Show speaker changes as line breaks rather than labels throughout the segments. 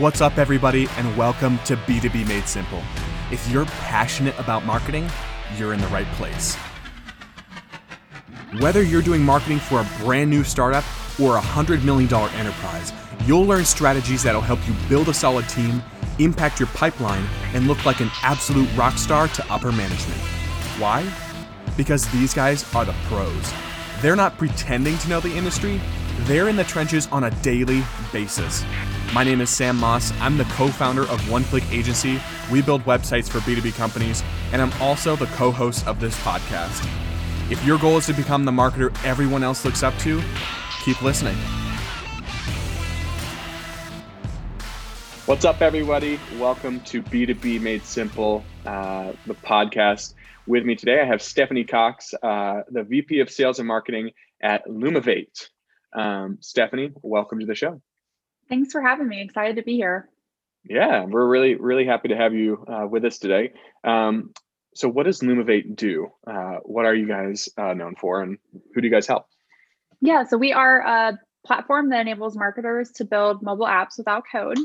What's up, everybody, and welcome to B2B Made Simple. If you're passionate about marketing, you're in the right place. Whether you're doing marketing for a brand new startup or a $100 million enterprise, you'll learn strategies that'll help you build a solid team, impact your pipeline, and look like an absolute rock star to upper management. Why? Because these guys are the pros. They're not pretending to know the industry, they're in the trenches on a daily basis. My name is Sam Moss. I'm the co founder of One Click Agency. We build websites for B2B companies, and I'm also the co host of this podcast. If your goal is to become the marketer everyone else looks up to, keep listening. What's up, everybody? Welcome to B2B Made Simple, uh, the podcast. With me today, I have Stephanie Cox, uh, the VP of Sales and Marketing at Lumavate. Um, Stephanie, welcome to the show.
Thanks for having me. Excited to be here.
Yeah, we're really, really happy to have you uh, with us today. Um, so, what does Lumavate do? Uh, what are you guys uh, known for, and who do you guys help?
Yeah, so we are a platform that enables marketers to build mobile apps without code.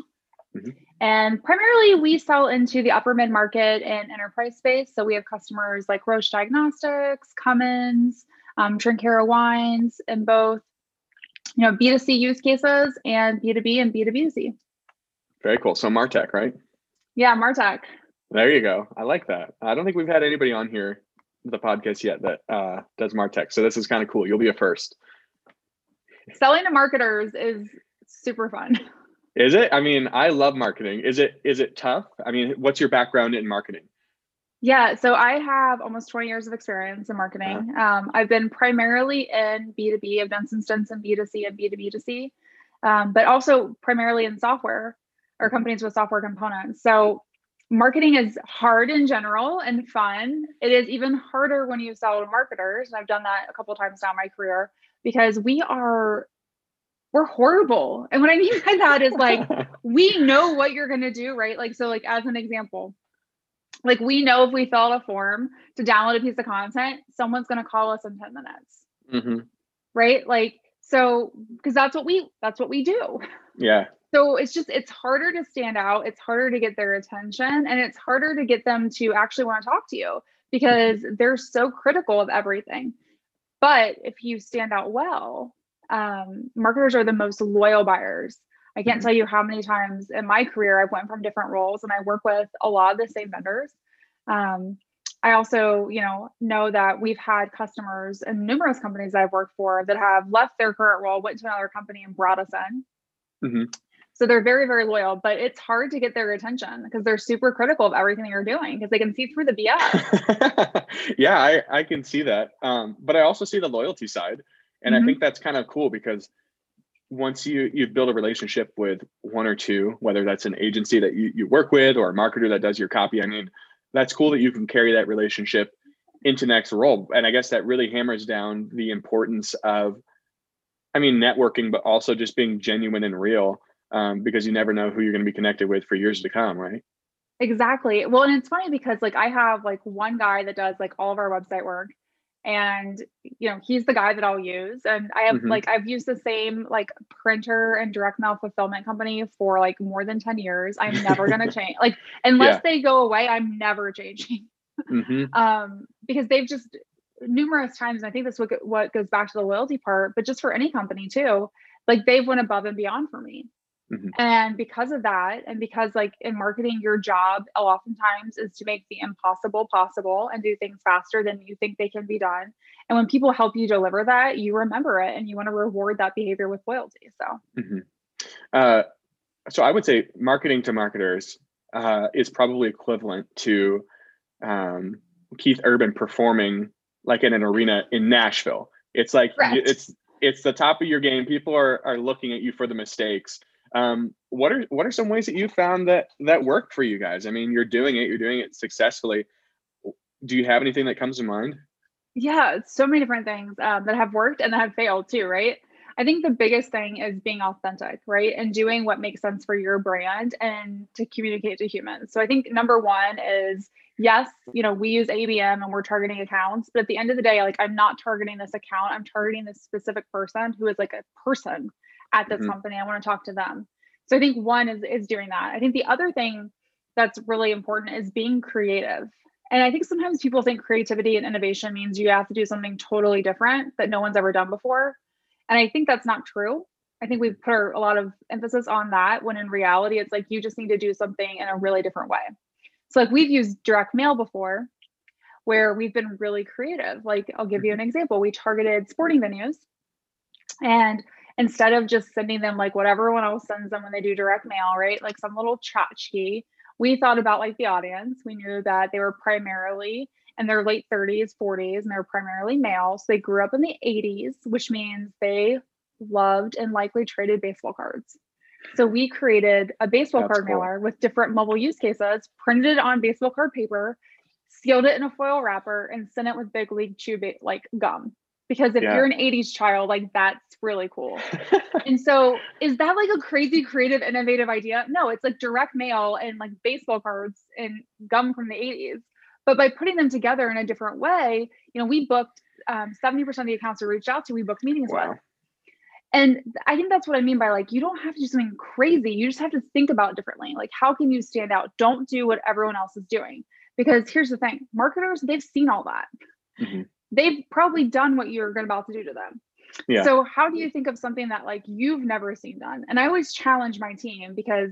Mm-hmm. And primarily, we sell into the upper mid market and enterprise space. So, we have customers like Roche Diagnostics, Cummins, um, Trinchero Wines, and both you know, B2C use cases and B2B and B2B2C.
Very cool. So Martech, right?
Yeah, Martech.
There you go. I like that. I don't think we've had anybody on here the podcast yet that uh, does Martech. So this is kind of cool. You'll be a first.
Selling to marketers is super fun.
Is it? I mean, I love marketing. Is it is it tough? I mean, what's your background in marketing?
Yeah, so I have almost 20 years of experience in marketing. Yeah. Um, I've been primarily in B2B. I've done some stints in B2C and B2B2C, um, but also primarily in software or companies with software components. So marketing is hard in general and fun. It is even harder when you sell to marketers. And I've done that a couple times now in my career because we are we're horrible. And what I mean by that is like we know what you're going to do, right? Like so like as an example, like we know if we fill out a form to download a piece of content, someone's going to call us in 10 minutes. Mm-hmm. Right? Like so because that's what we that's what we do.
Yeah.
So it's just it's harder to stand out, it's harder to get their attention and it's harder to get them to actually want to talk to you because mm-hmm. they're so critical of everything. But if you stand out well, um, marketers are the most loyal buyers I can't mm-hmm. tell you how many times in my career I've went from different roles and I work with a lot of the same vendors. Um, I also, you know, know that we've had customers and numerous companies I've worked for that have left their current role, went to another company, and brought us in. Mm-hmm. So they're very, very loyal, but it's hard to get their attention because they're super critical of everything you're doing because they can see through the
BS. yeah, I, I can see that. Um, but I also see the loyalty side. And mm-hmm. I think that's kind of cool because once you you build a relationship with one or two, whether that's an agency that you, you work with or a marketer that does your copy, I mean, that's cool that you can carry that relationship into next role. And I guess that really hammers down the importance of, I mean, networking, but also just being genuine and real, um, because you never know who you're going to be connected with for years to come, right?
Exactly. Well, and it's funny because like I have like one guy that does like all of our website work and you know he's the guy that i'll use and i have mm-hmm. like i've used the same like printer and direct mail fulfillment company for like more than 10 years i'm never going to change like unless yeah. they go away i'm never changing mm-hmm. um because they've just numerous times and i think that's what what goes back to the loyalty part but just for any company too like they've went above and beyond for me Mm-hmm. And because of that, and because like in marketing, your job oftentimes is to make the impossible possible and do things faster than you think they can be done. And when people help you deliver that, you remember it and you want to reward that behavior with loyalty. So, mm-hmm.
uh, so I would say marketing to marketers uh, is probably equivalent to um, Keith Urban performing like in an arena in Nashville. It's like Correct. it's it's the top of your game. People are are looking at you for the mistakes um, what are what are some ways that you found that that worked for you guys? I mean, you're doing it, you're doing it successfully. Do you have anything that comes to mind?
Yeah, so many different things um, that have worked and that have failed too, right? I think the biggest thing is being authentic, right? And doing what makes sense for your brand and to communicate to humans. So I think number one is yes, you know, we use ABM and we're targeting accounts, but at the end of the day, like I'm not targeting this account, I'm targeting this specific person who is like a person at this mm-hmm. company. I want to talk to them. So I think one is is doing that. I think the other thing that's really important is being creative. And I think sometimes people think creativity and innovation means you have to do something totally different that no one's ever done before. And I think that's not true. I think we've put a lot of emphasis on that when in reality, it's like you just need to do something in a really different way. So, like we've used direct mail before where we've been really creative. Like, I'll give you an example. We targeted sporting venues and instead of just sending them like what everyone else sends them when they do direct mail, right? Like some little tchotchke, we thought about like the audience. We knew that they were primarily in their late 30s, 40s, and they're primarily male. So they grew up in the 80s, which means they loved and likely traded baseball cards. So we created a baseball That's card cool. mailer with different mobile use cases, printed it on baseball card paper, sealed it in a foil wrapper, and sent it with big league chew ba- like gum. Because if yeah. you're an 80s child, like that's really cool. and so is that like a crazy creative, innovative idea? No, it's like direct mail and like baseball cards and gum from the 80s. But by putting them together in a different way, you know, we booked um, 70% of the accounts we reached out to, we booked meetings wow. with. And I think that's what I mean by like, you don't have to do something crazy. You just have to think about it differently. Like, how can you stand out? Don't do what everyone else is doing. Because here's the thing marketers, they've seen all that. Mm-hmm. They've probably done what you're about to do to them. Yeah. So, how do you think of something that like you've never seen done? And I always challenge my team because,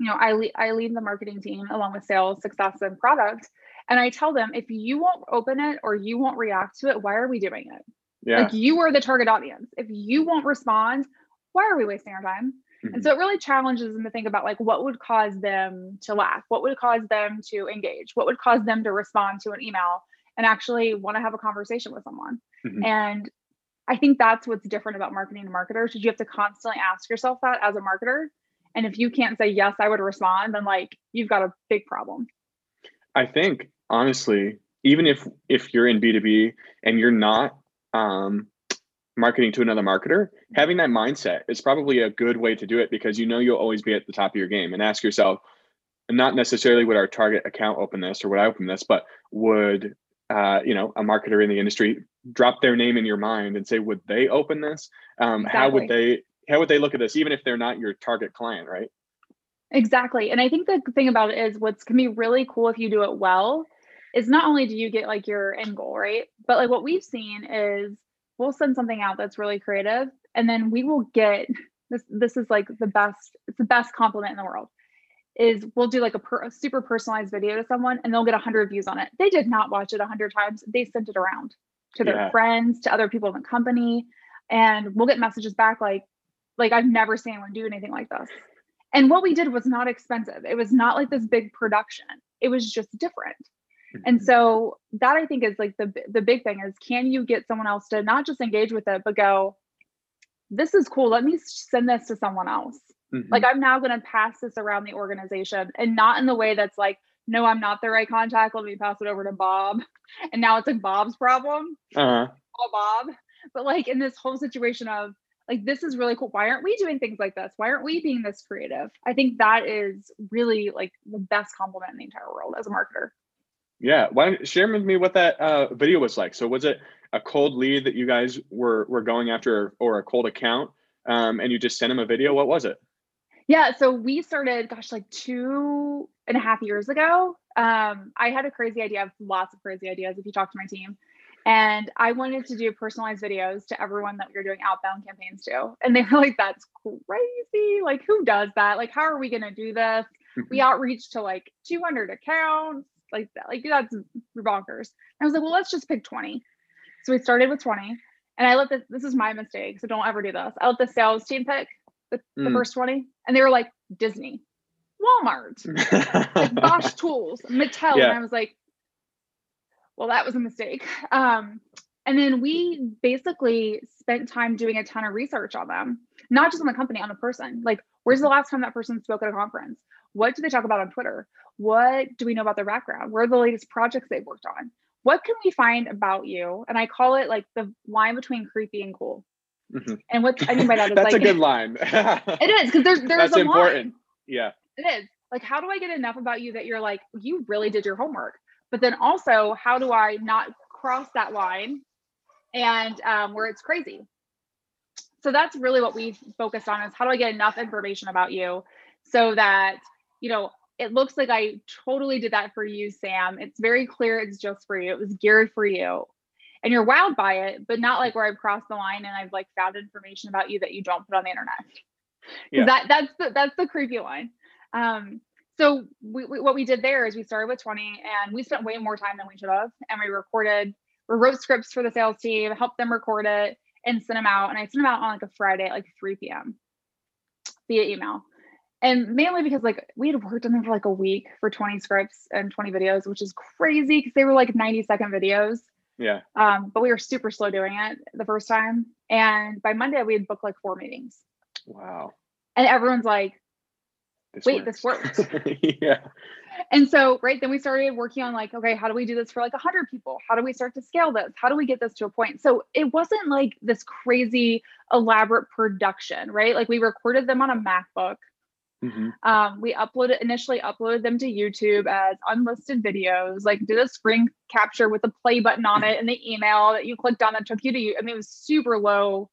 you know, I, le- I lead the marketing team along with sales, success, and product. And I tell them if you won't open it or you won't react to it, why are we doing it? Yeah. Like you are the target audience. If you won't respond, why are we wasting our time? Mm-hmm. And so it really challenges them to think about like what would cause them to laugh, what would cause them to engage, what would cause them to respond to an email and actually want to have a conversation with someone. Mm-hmm. And I think that's what's different about marketing to marketers. Is you have to constantly ask yourself that as a marketer. And if you can't say yes, I would respond, then like you've got a big problem.
I think honestly, even if if you're in B2B and you're not um, marketing to another marketer, having that mindset is probably a good way to do it because you know you'll always be at the top of your game and ask yourself, not necessarily would our target account open this or would I open this, but would uh, you know a marketer in the industry drop their name in your mind and say, would they open this? Um, exactly. How would they how would they look at this, even if they're not your target client, right?
Exactly. And I think the thing about it is what's can be really cool if you do it well is not only do you get like your end goal, right? But like what we've seen is we'll send something out that's really creative and then we will get this this is like the best it's the best compliment in the world is we'll do like a, per, a super personalized video to someone and they'll get 100 views on it. They did not watch it 100 times. They sent it around to their yeah. friends to other people in the company and we'll get messages back like like i've never seen anyone do anything like this. And what we did was not expensive. It was not like this big production. It was just different. And mm-hmm. so that I think is like the the big thing is can you get someone else to not just engage with it but go this is cool. Let me send this to someone else. Mm-hmm. Like I'm now going to pass this around the organization and not in the way that's like no I'm not the right contact let me pass it over to Bob and now it's like Bob's problem. Uh-huh. Oh Bob. But like in this whole situation of like this is really cool why aren't we doing things like this why aren't we being this creative i think that is really like the best compliment in the entire world as a marketer
yeah, why don't share with me what that uh, video was like? So was it a cold lead that you guys were were going after, or a cold account, um, and you just sent him a video? What was it?
Yeah, so we started, gosh, like two and a half years ago. Um, I had a crazy idea. I have lots of crazy ideas. If you talk to my team, and I wanted to do personalized videos to everyone that we were doing outbound campaigns to, and they were like, "That's crazy! Like, who does that? Like, how are we going to do this?" we outreach to like 200 accounts like that. Like that's bonkers. And I was like, well, let's just pick 20. So we started with 20. And I let this, this is my mistake. So don't ever do this. I let the sales team pick the, mm. the first 20. And they were like, Disney, Walmart, like Bosch Tools, Mattel. Yeah. And I was like, well, that was a mistake. Um, and then we basically spent time doing a ton of research on them, not just on the company, on the person. Like, where's the last time that person spoke at a conference? What do they talk about on Twitter? What do we know about their background? Where are the latest projects they've worked on? What can we find about you? And I call it like the line between creepy and cool. Mm-hmm. And what I mean by that is
that's
like
a good line.
it is because there's there's
that's
a
important.
Line.
Yeah,
it is. Like, how do I get enough about you that you're like you really did your homework? But then also, how do I not cross that line and um, where it's crazy? so that's really what we focused on is how do I get enough information about you so that, you know, it looks like I totally did that for you, Sam. It's very clear it's just for you. It was geared for you. And you're wowed by it, but not like where I've crossed the line and I've like found information about you that you don't put on the internet. Yeah. That that's the that's the creepy line. Um, so we, we, what we did there is we started with 20 and we spent way more time than we should have. And we recorded, we wrote scripts for the sales team, helped them record it and sent them out. And I sent them out on like a Friday at like 3 p.m. via email. And mainly because like we had worked on them for like a week for 20 scripts and 20 videos, which is crazy because they were like 90 second videos.
Yeah.
Um, but we were super slow doing it the first time. And by Monday we had booked like four meetings.
Wow.
And everyone's like, this wait, works. this
works. yeah.
And so, right, then we started working on like, okay, how do we do this for like a 100 people? How do we start to scale this? How do we get this to a point? So it wasn't like this crazy elaborate production, right? Like we recorded them on a MacBook. Mm-hmm. Um, we uploaded initially uploaded them to YouTube as unlisted videos, like did a screen capture with a play button on it and the email that you clicked on that took you to you. I mean, it was super low,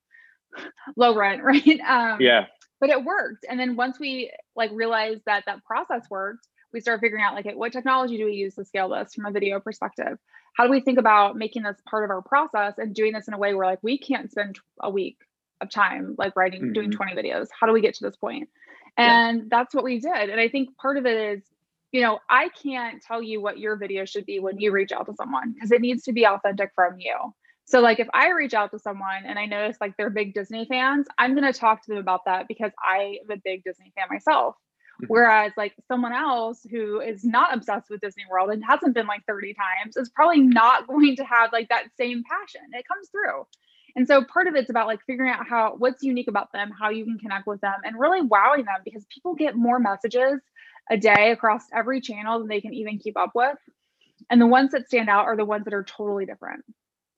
low rent, right?
Um, yeah
but it worked. And then once we like realized that that process worked, we started figuring out like, what technology do we use to scale this from a video perspective? How do we think about making this part of our process and doing this in a way where like we can't spend a week of time like writing, mm-hmm. doing 20 videos? How do we get to this point? And yeah. that's what we did. And I think part of it is, you know, I can't tell you what your video should be when you reach out to someone because it needs to be authentic from you. So like if I reach out to someone and I notice like they're big Disney fans, I'm going to talk to them about that because I am a big Disney fan myself. Mm-hmm. Whereas like someone else who is not obsessed with Disney World and hasn't been like 30 times is probably not going to have like that same passion. It comes through. And so part of it's about like figuring out how what's unique about them, how you can connect with them and really wowing them because people get more messages a day across every channel than they can even keep up with. And the ones that stand out are the ones that are totally different.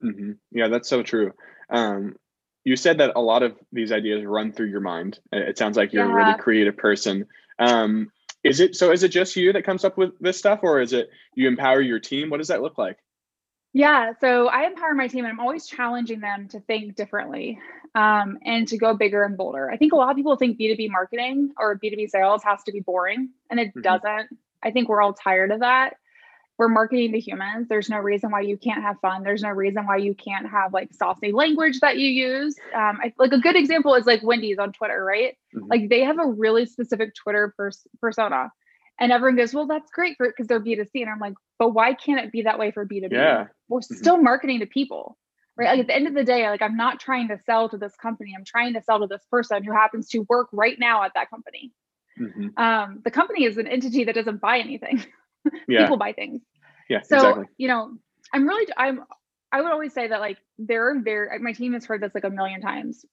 Mm-hmm. Yeah, that's so true. Um, you said that a lot of these ideas run through your mind. It sounds like you're yeah. a really creative person. Um, is it so? Is it just you that comes up with this stuff, or is it you empower your team? What does that look like?
Yeah, so I empower my team, and I'm always challenging them to think differently um, and to go bigger and bolder. I think a lot of people think B2B marketing or B2B sales has to be boring, and it mm-hmm. doesn't. I think we're all tired of that we're marketing to humans. There's no reason why you can't have fun. There's no reason why you can't have like saucy language that you use. Um, I, like a good example is like Wendy's on Twitter, right? Mm-hmm. Like they have a really specific Twitter pers- persona. And everyone goes, well, that's great for because they're B2C. And I'm like, but why can't it be that way for B2B?
Yeah.
We're mm-hmm. still marketing to people, right? Like at the end of the day, like I'm not trying to sell to this company. I'm trying to sell to this person who happens to work right now at that company. Mm-hmm. Um, the company is an entity that doesn't buy anything. Yeah. people buy things.
Yeah.
So,
exactly.
you know, I'm really, I'm, I would always say that like there are very, my team has heard this like a million times.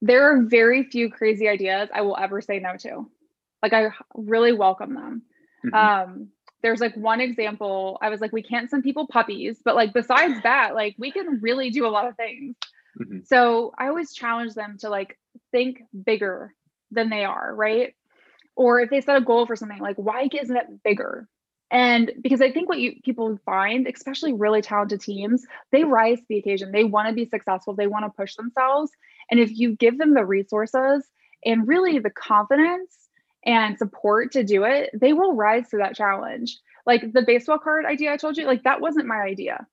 There are very few crazy ideas I will ever say no to. Like I really welcome them. Mm-hmm. Um, there's like one example i was like we can't send people puppies but like besides that like we can really do a lot of things mm-hmm. so i always challenge them to like think bigger than they are right or if they set a goal for something like why isn't it bigger and because I think what you people find, especially really talented teams, they rise to the occasion. They want to be successful, they want to push themselves. And if you give them the resources and really the confidence and support to do it, they will rise to that challenge. Like the baseball card idea I told you, like that wasn't my idea.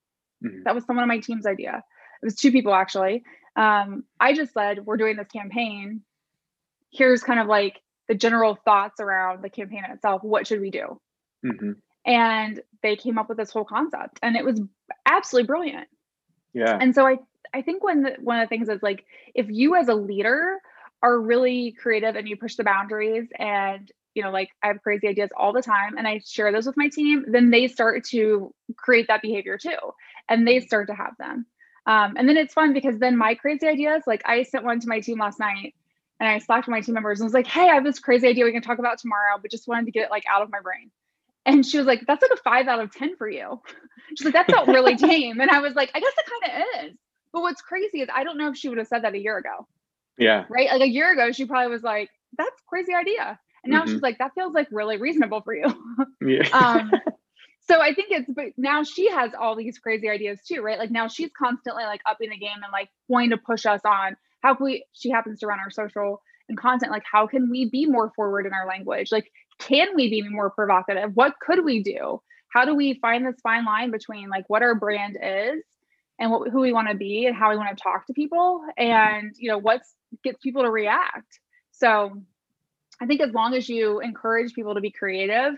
Mm-hmm. That was someone on my team's idea. It was two people actually. Um, I just said, we're doing this campaign. Here's kind of like the general thoughts around the campaign itself. What should we do? Mm-hmm. And they came up with this whole concept, and it was absolutely brilliant.
Yeah.
And so I I think when the, one of the things is like if you as a leader are really creative and you push the boundaries and you know like I have crazy ideas all the time and I share those with my team, then they start to create that behavior too, and they start to have them. Um, and then it's fun because then my crazy ideas, like I sent one to my team last night and I slacked my team members and was like, hey, I have this crazy idea we can talk about tomorrow, but just wanted to get it like out of my brain. And she was like, that's like a five out of 10 for you. She's like, that felt really tame. And I was like, I guess it kind of is. But what's crazy is I don't know if she would have said that a year ago.
Yeah.
Right. Like a year ago, she probably was like, that's crazy idea. And now mm-hmm. she's like, that feels like really reasonable for you.
Yeah.
um, so I think it's but now she has all these crazy ideas too, right? Like now she's constantly like upping the game and like going to push us on. How can we she happens to run our social and content, like how can we be more forward in our language? Like, can we be more provocative? What could we do? How do we find this fine line between like what our brand is and what who we want to be and how we want to talk to people and you know what's gets people to react. So I think as long as you encourage people to be creative,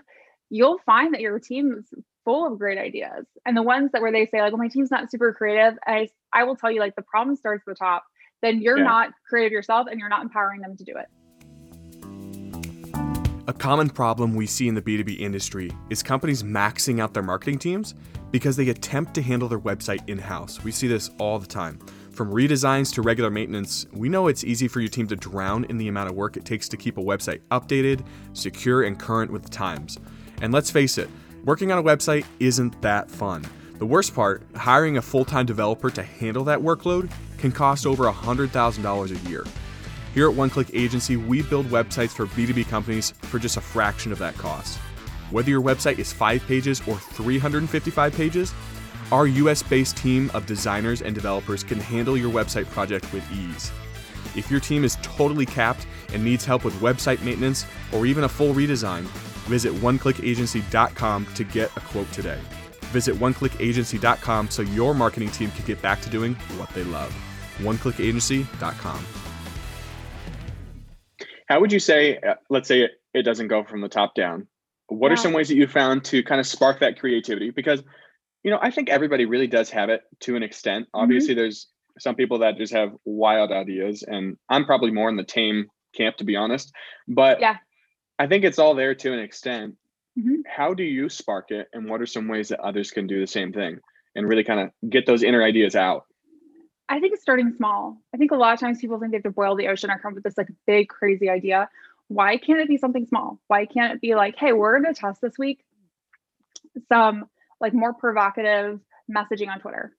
you'll find that your team is full of great ideas. And the ones that where they say like, "Well, my team's not super creative," I I will tell you like the problem starts at the top. Then you're yeah. not creative yourself, and you're not empowering them to do it.
A common problem we see in the B2B industry is companies maxing out their marketing teams because they attempt to handle their website in house. We see this all the time. From redesigns to regular maintenance, we know it's easy for your team to drown in the amount of work it takes to keep a website updated, secure, and current with the times. And let's face it, working on a website isn't that fun. The worst part, hiring a full time developer to handle that workload can cost over $100,000 a year. Here at One Click Agency, we build websites for B2B companies for just a fraction of that cost. Whether your website is 5 pages or 355 pages, our US based team of designers and developers can handle your website project with ease. If your team is totally capped and needs help with website maintenance or even a full redesign, visit oneclickagency.com to get a quote today. Visit oneclickagency.com so your marketing team can get back to doing what they love. oneclickagency.com.
How would you say, uh, let's say it, it doesn't go from the top down? What yeah. are some ways that you found to kind of spark that creativity? Because, you know, I think everybody really does have it to an extent. Mm-hmm. Obviously, there's some people that just have wild ideas, and I'm probably more in the tame camp, to be honest. But yeah. I think it's all there to an extent. Mm-hmm. How do you spark it, and what are some ways that others can do the same thing and really kind of get those inner ideas out?
I think it's starting small. I think a lot of times people think they have to boil the ocean or come up with this like big crazy idea. Why can't it be something small? Why can't it be like, hey, we're going to test this week some like more provocative messaging on Twitter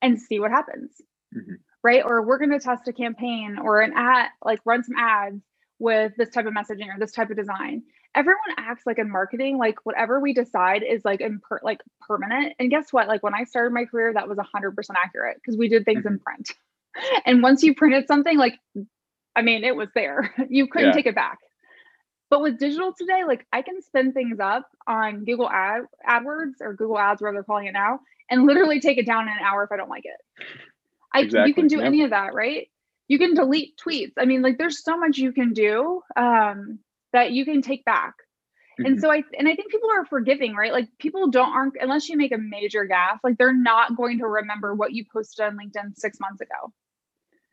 and see what happens. Mm-hmm. Right? Or we're going to test a campaign or an ad, like run some ads with this type of messaging or this type of design everyone acts like in marketing like whatever we decide is like imper- like permanent and guess what like when i started my career that was 100% accurate because we did things mm-hmm. in print and once you printed something like i mean it was there you couldn't yeah. take it back but with digital today like i can spin things up on google ad adwords or google ads whatever they're calling it now and literally take it down in an hour if i don't like it I, exactly. you can do any of that right you can delete tweets i mean like there's so much you can do um that you can take back. Mm-hmm. And so I and I think people are forgiving, right? Like people don't aren't unless you make a major gaffe, like they're not going to remember what you posted on LinkedIn 6 months ago.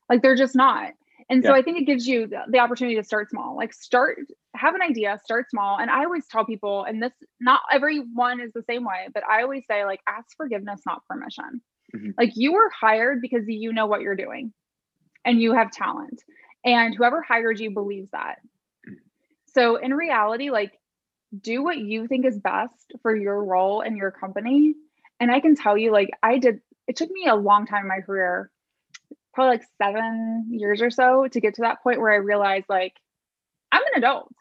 Like they're just not. And yeah. so I think it gives you the, the, opportunity to start small. Like start have an idea, start small. And I always tell people and this not everyone is the same way, but I always say like ask forgiveness not permission. Mm-hmm. Like you were hired because you know what you're doing and you have talent. And whoever hired you believes that. So in reality, like do what you think is best for your role and your company. And I can tell you, like, I did, it took me a long time in my career, probably like seven years or so to get to that point where I realized, like, I'm an adult.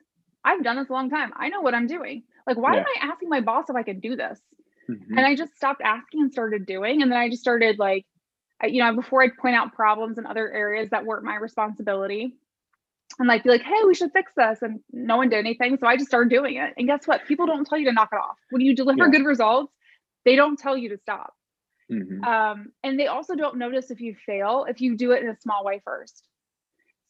I've done this a long time. I know what I'm doing. Like, why yeah. am I asking my boss if I can do this? Mm-hmm. And I just stopped asking and started doing. And then I just started, like, you know, before I'd point out problems in other areas that weren't my responsibility, and like be like, hey, we should fix this. And no one did anything. So I just started doing it. And guess what? People don't tell you to knock it off. When you deliver yeah. good results, they don't tell you to stop. Mm-hmm. Um, and they also don't notice if you fail if you do it in a small way first.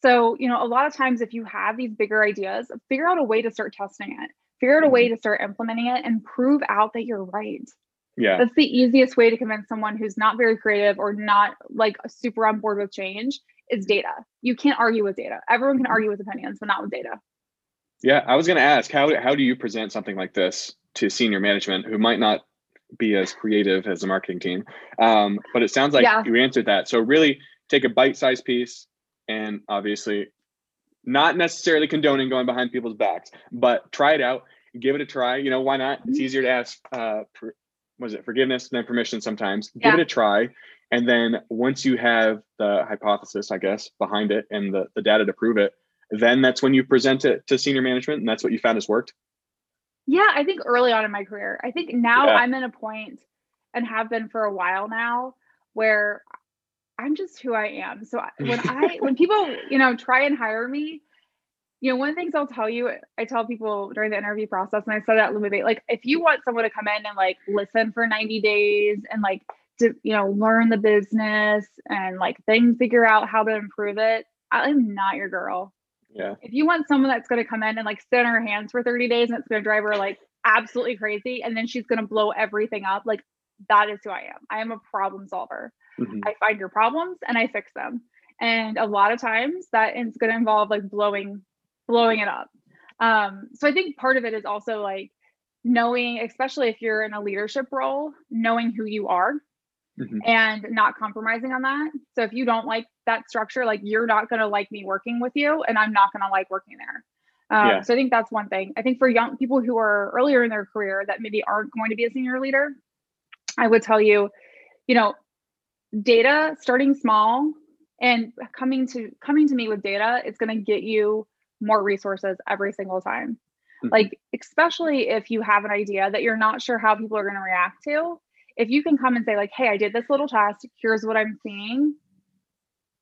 So, you know, a lot of times if you have these bigger ideas, figure out a way to start testing it, figure out a way mm-hmm. to start implementing it and prove out that you're right. Yeah. That's the easiest way to convince someone who's not very creative or not like super on board with change is data. You can't argue with data. Everyone can argue with opinions, but not with data.
Yeah, I was going to ask how how do you present something like this to senior management who might not be as creative as the marketing team? Um, but it sounds like yeah. you answered that. So really take a bite-sized piece, and obviously, not necessarily condoning going behind people's backs, but try it out, give it a try. You know, why not? It's mm-hmm. easier to ask. Uh, was it forgiveness than permission sometimes? Give it a try and then once you have the hypothesis, I guess, behind it and the, the data to prove it, then that's when you present it to senior management and that's what you found has worked.
Yeah, I think early on in my career. I think now yeah. I'm in a point and have been for a while now where I'm just who I am. So when I when people, you know, try and hire me, you know, one of the things I'll tell you, I tell people during the interview process, and I said that Lumavate, like if you want someone to come in and like listen for 90 days and like to, you know, learn the business and like then figure out how to improve it, I'm not your girl.
Yeah.
If you want someone that's going to come in and like sit on her hands for 30 days and it's going to drive her like absolutely crazy and then she's going to blow everything up, like that is who I am. I am a problem solver. Mm-hmm. I find your problems and I fix them. And a lot of times that is going to involve like blowing blowing it up. Um, so I think part of it is also like knowing, especially if you're in a leadership role, knowing who you are mm-hmm. and not compromising on that. So if you don't like that structure, like you're not going to like me working with you, and I'm not going to like working there. Um, yeah. So I think that's one thing. I think for young people who are earlier in their career that maybe aren't going to be a senior leader, I would tell you, you know, data starting small and coming to coming to me with data, it's going to get you more resources every single time. Mm-hmm. Like especially if you have an idea that you're not sure how people are going to react to, if you can come and say like, "Hey, I did this little test. Here's what I'm seeing."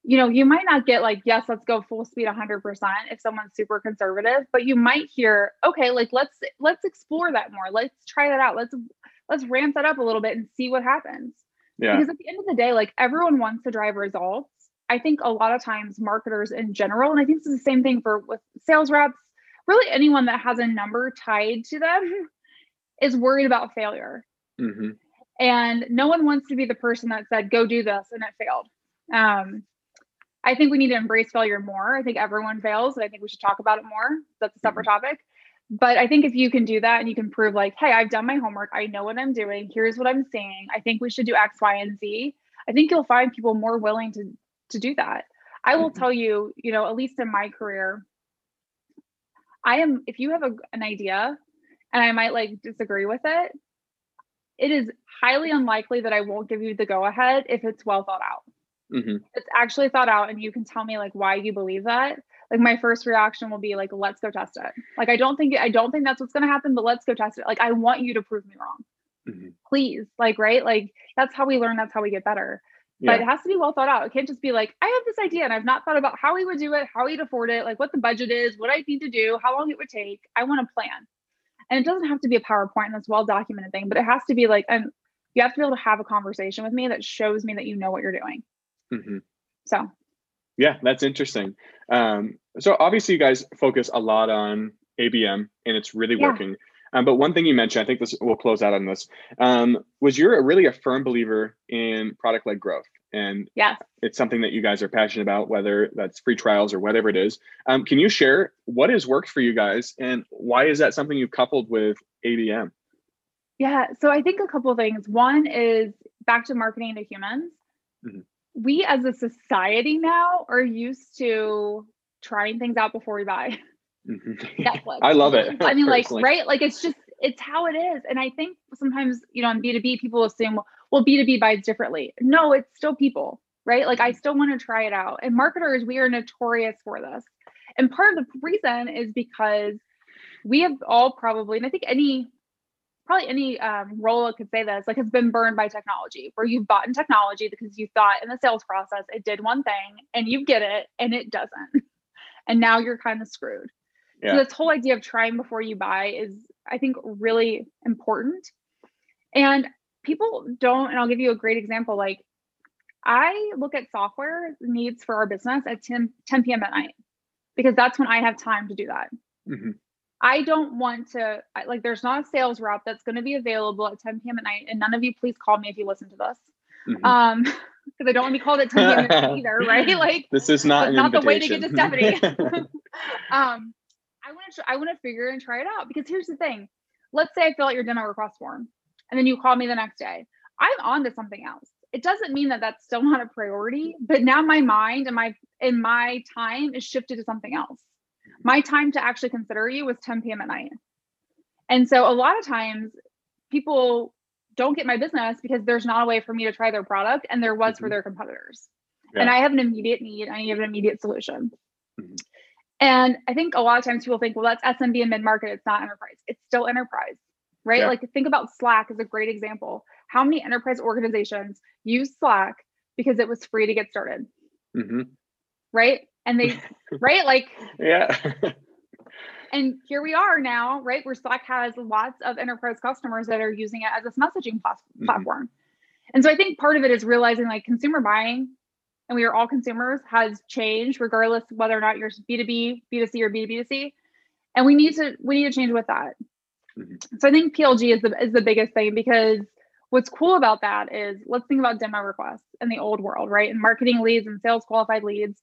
You know, you might not get like, "Yes, let's go full speed 100% if someone's super conservative, but you might hear, "Okay, like let's let's explore that more. Let's try that out. Let's let's ramp that up a little bit and see what happens." Yeah. Because at the end of the day, like everyone wants to drive results. I think a lot of times marketers in general, and I think this is the same thing for with sales reps, really anyone that has a number tied to them is worried about failure. Mm-hmm. And no one wants to be the person that said, go do this and it failed. Um, I think we need to embrace failure more. I think everyone fails, and I think we should talk about it more. That's a separate mm-hmm. topic. But I think if you can do that and you can prove, like, hey, I've done my homework, I know what I'm doing, here's what I'm saying, I think we should do X, Y, and Z. I think you'll find people more willing to to do that. I will mm-hmm. tell you, you know, at least in my career, I am if you have a, an idea and I might like disagree with it, it is highly unlikely that I won't give you the go ahead if it's well thought out. Mm-hmm. It's actually thought out, and you can tell me like why you believe that. Like my first reaction will be like, let's go test it. Like I don't think I don't think that's what's going to happen, but let's go test it. Like I want you to prove me wrong, mm-hmm. please. Like right, like that's how we learn. That's how we get better. Yeah. But it has to be well thought out. It can't just be like, I have this idea and I've not thought about how we would do it, how we'd afford it, like what the budget is, what I need to do, how long it would take. I want a plan. And it doesn't have to be a PowerPoint and this well documented thing, but it has to be like, and you have to be able to have a conversation with me that shows me that you know what you're doing. Mm-hmm. So,
yeah, that's interesting. Um, so obviously, you guys focus a lot on ABM, and it's really yeah. working. Um, but one thing you mentioned, I think this will close out on this, um, was you're a, really a firm believer in product led growth. And
yeah,
it's something that you guys are passionate about, whether that's free trials or whatever it is. Um, can you share what has worked for you guys and why is that something you've coupled with ABM?
Yeah, so I think a couple of things. One is back to marketing to humans. Mm-hmm. We as a society now are used to trying things out before we buy.
Mm-hmm. Netflix. I love it.
I mean, like, right? Like, it's just, it's how it is. And I think sometimes, you know, in B2B, people assume, well, B2B buys differently. No, it's still people, right? Like, I still want to try it out. And marketers, we are notorious for this. And part of the reason is because we have all probably, and I think any, probably any um, role could say this, like has been burned by technology, where you've bought in technology because you thought in the sales process it did one thing and you get it and it doesn't. And now you're kind of screwed. Yeah. So this whole idea of trying before you buy is, I think, really important. And people don't, and I'll give you a great example. Like I look at software needs for our business at 10, 10 p.m. at night because that's when I have time to do that. Mm-hmm. I don't want to like there's not a sales rep that's going to be available at 10 p.m. at night. And none of you please call me if you listen to this. Mm-hmm. Um because I don't want to be called at 10 p.m. either, right? Like
this is not
not the way to get to Stephanie. um I want to I want to figure and try it out because here's the thing. Let's say I fill out your demo request form and then you call me the next day. I'm on to something else. It doesn't mean that that's still not a priority, but now my mind and my and my time is shifted to something else. My time to actually consider you was 10 p.m. at night. And so a lot of times people don't get my business because there's not a way for me to try their product and there was mm-hmm. for their competitors. Yeah. And I have an immediate need, I have an immediate solution. Mm-hmm. And I think a lot of times people think, well, that's SMB and mid market. It's not enterprise. It's still enterprise, right? Yeah. Like think about Slack as a great example. How many enterprise organizations use Slack because it was free to get started? Mm-hmm. Right. And they, right? Like,
yeah.
and here we are now, right? Where Slack has lots of enterprise customers that are using it as a messaging mm-hmm. platform. And so I think part of it is realizing like consumer buying, and we are all consumers, has changed regardless whether or not you're B2B, B2C, or B2B2C. And we need to we need to change with that. Mm-hmm. So I think PLG is the is the biggest thing because what's cool about that is let's think about demo requests in the old world, right? And marketing leads and sales qualified leads.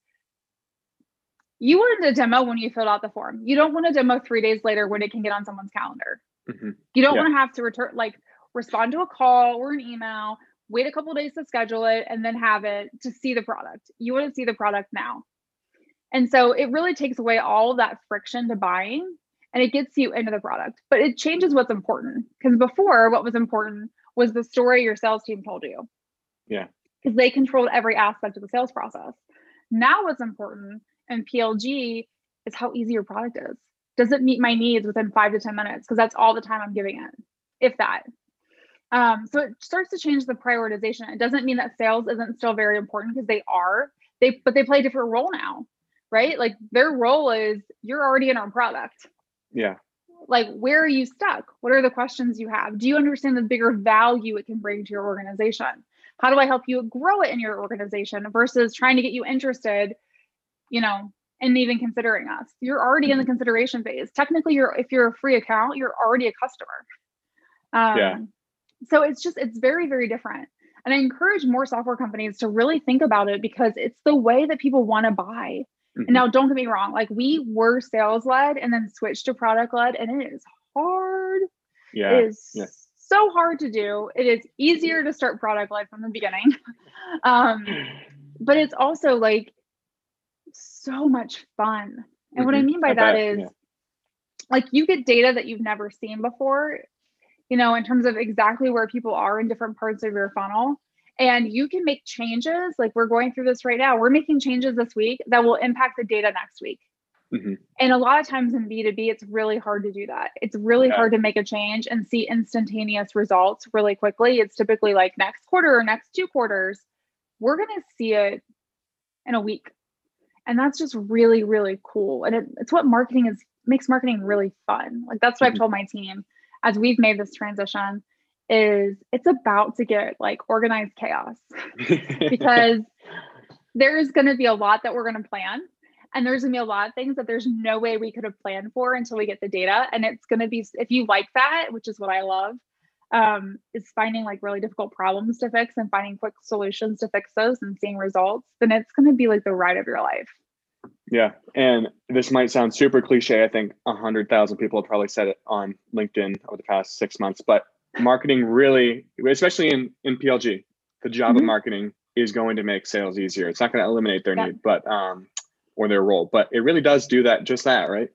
You wanted a demo when you filled out the form. You don't want a demo three days later when it can get on someone's calendar. Mm-hmm. You don't yeah. want to have to return like respond to a call or an email, wait a couple days to schedule it, and then have it to see the product. You want to see the product now. And so it really takes away all that friction to buying and it gets you into the product, but it changes what's important. Because before, what was important was the story your sales team told you.
Yeah.
Because they controlled every aspect of the sales process. Now, what's important in PLG is how easy your product is. Does it meet my needs within five to 10 minutes? Because that's all the time I'm giving it, if that. Um, so it starts to change the prioritization. It doesn't mean that sales isn't still very important because they are. They but they play a different role now, right? Like their role is you're already in our product.
Yeah
like where are you stuck what are the questions you have do you understand the bigger value it can bring to your organization how do i help you grow it in your organization versus trying to get you interested you know and even considering us you're already in the mm-hmm. consideration phase technically you're if you're a free account you're already a customer um, yeah so it's just it's very very different and i encourage more software companies to really think about it because it's the way that people want to buy Mm-hmm. And now, don't get me wrong, like we were sales led and then switched to product led, and it is hard.
Yeah.
It is yeah. so hard to do. It is easier to start product led from the beginning. um, but it's also like so much fun. And mm-hmm. what I mm-hmm. mean by I that bet. is yeah. like you get data that you've never seen before, you know, in terms of exactly where people are in different parts of your funnel and you can make changes like we're going through this right now we're making changes this week that will impact the data next week mm-hmm. and a lot of times in b2b it's really hard to do that it's really yeah. hard to make a change and see instantaneous results really quickly it's typically like next quarter or next two quarters we're going to see it in a week and that's just really really cool. And it, it's what marketing is makes marketing really fun. Like that's what mm-hmm. i've told my team as we've made this transition is it's about to get like organized chaos. Because there's going to be a lot that we're going to plan and there's going to be a lot of things that there's no way we could have planned for until we get the data. And it's going to be if you like that which is what i love um, is finding like really difficult problems to fix and finding quick solutions to fix those and seeing results then it's going to be like the ride of your life
yeah and this might sound super cliche i think 100000 people have probably said it on linkedin over the past six months but marketing really, especially in, in PLG, the job mm-hmm. of marketing is going to make sales easier. It's not going to eliminate their yeah. need, but um, or their role, but it really does do that, just that, right?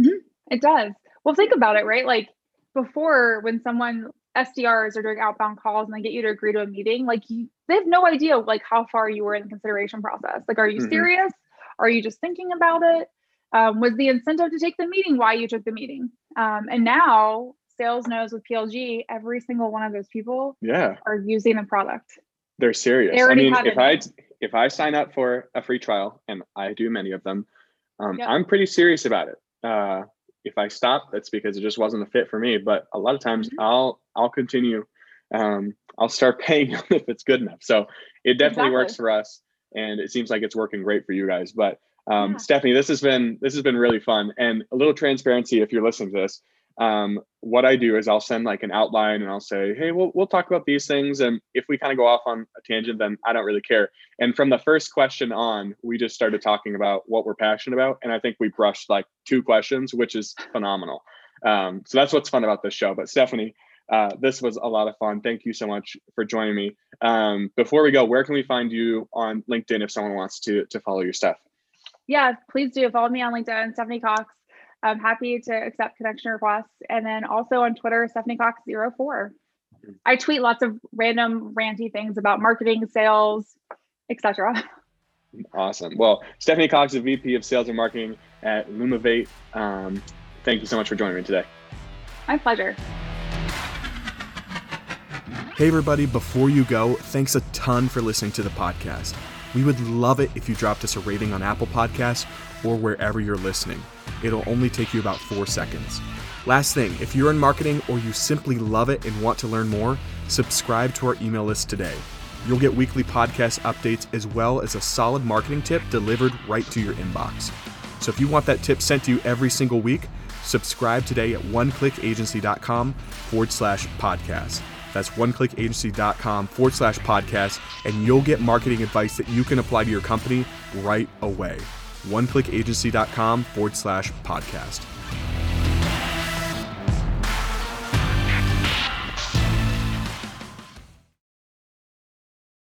Mm-hmm. It does. Well, think about it, right? Like before, when someone SDRs are doing outbound calls and they get you to agree to a meeting, like you, they have no idea like how far you were in the consideration process. Like, are you mm-hmm. serious? Are you just thinking about it? Um, was the incentive to take the meeting why you took the meeting? Um, and now sales knows with PLG, every single one of those people
yeah
are using the product.
They're serious. They I mean, if I if I sign up for a free trial, and I do many of them, um, yep. I'm pretty serious about it. Uh, if I stop, that's because it just wasn't a fit for me. But a lot of times, mm-hmm. I'll I'll continue. Um, I'll start paying if it's good enough. So it definitely exactly. works for us, and it seems like it's working great for you guys. But um, yeah. Stephanie, this has been this has been really fun, and a little transparency if you're listening to this um, what I do is I'll send like an outline and I'll say, hey, we'll, we'll talk about these things. And if we kind of go off on a tangent, then I don't really care. And from the first question on, we just started talking about what we're passionate about. And I think we brushed like two questions, which is phenomenal. Um, so that's what's fun about this show. But Stephanie, uh, this was a lot of fun. Thank you so much for joining me. Um, before we go, where can we find you on LinkedIn if someone wants to to follow your stuff?
Yeah, please do follow me on LinkedIn, Stephanie Cox. I'm happy to accept connection requests. And then also on Twitter, Stephanie Cox04. I tweet lots of random ranty things about marketing, sales, etc.
Awesome. Well, Stephanie Cox, the VP of Sales and Marketing at Lumavate. Um, thank you so much for joining me today.
My pleasure.
Hey, everybody, before you go, thanks a ton for listening to the podcast. We would love it if you dropped us a rating on Apple Podcasts or wherever you're listening. It'll only take you about four seconds. Last thing, if you're in marketing or you simply love it and want to learn more, subscribe to our email list today. You'll get weekly podcast updates as well as a solid marketing tip delivered right to your inbox. So if you want that tip sent to you every single week, subscribe today at oneclickagency.com forward slash podcast. That's oneclickagency.com forward slash podcast, and you'll get marketing advice that you can apply to your company right away. Oneclickagency.com forward slash podcast.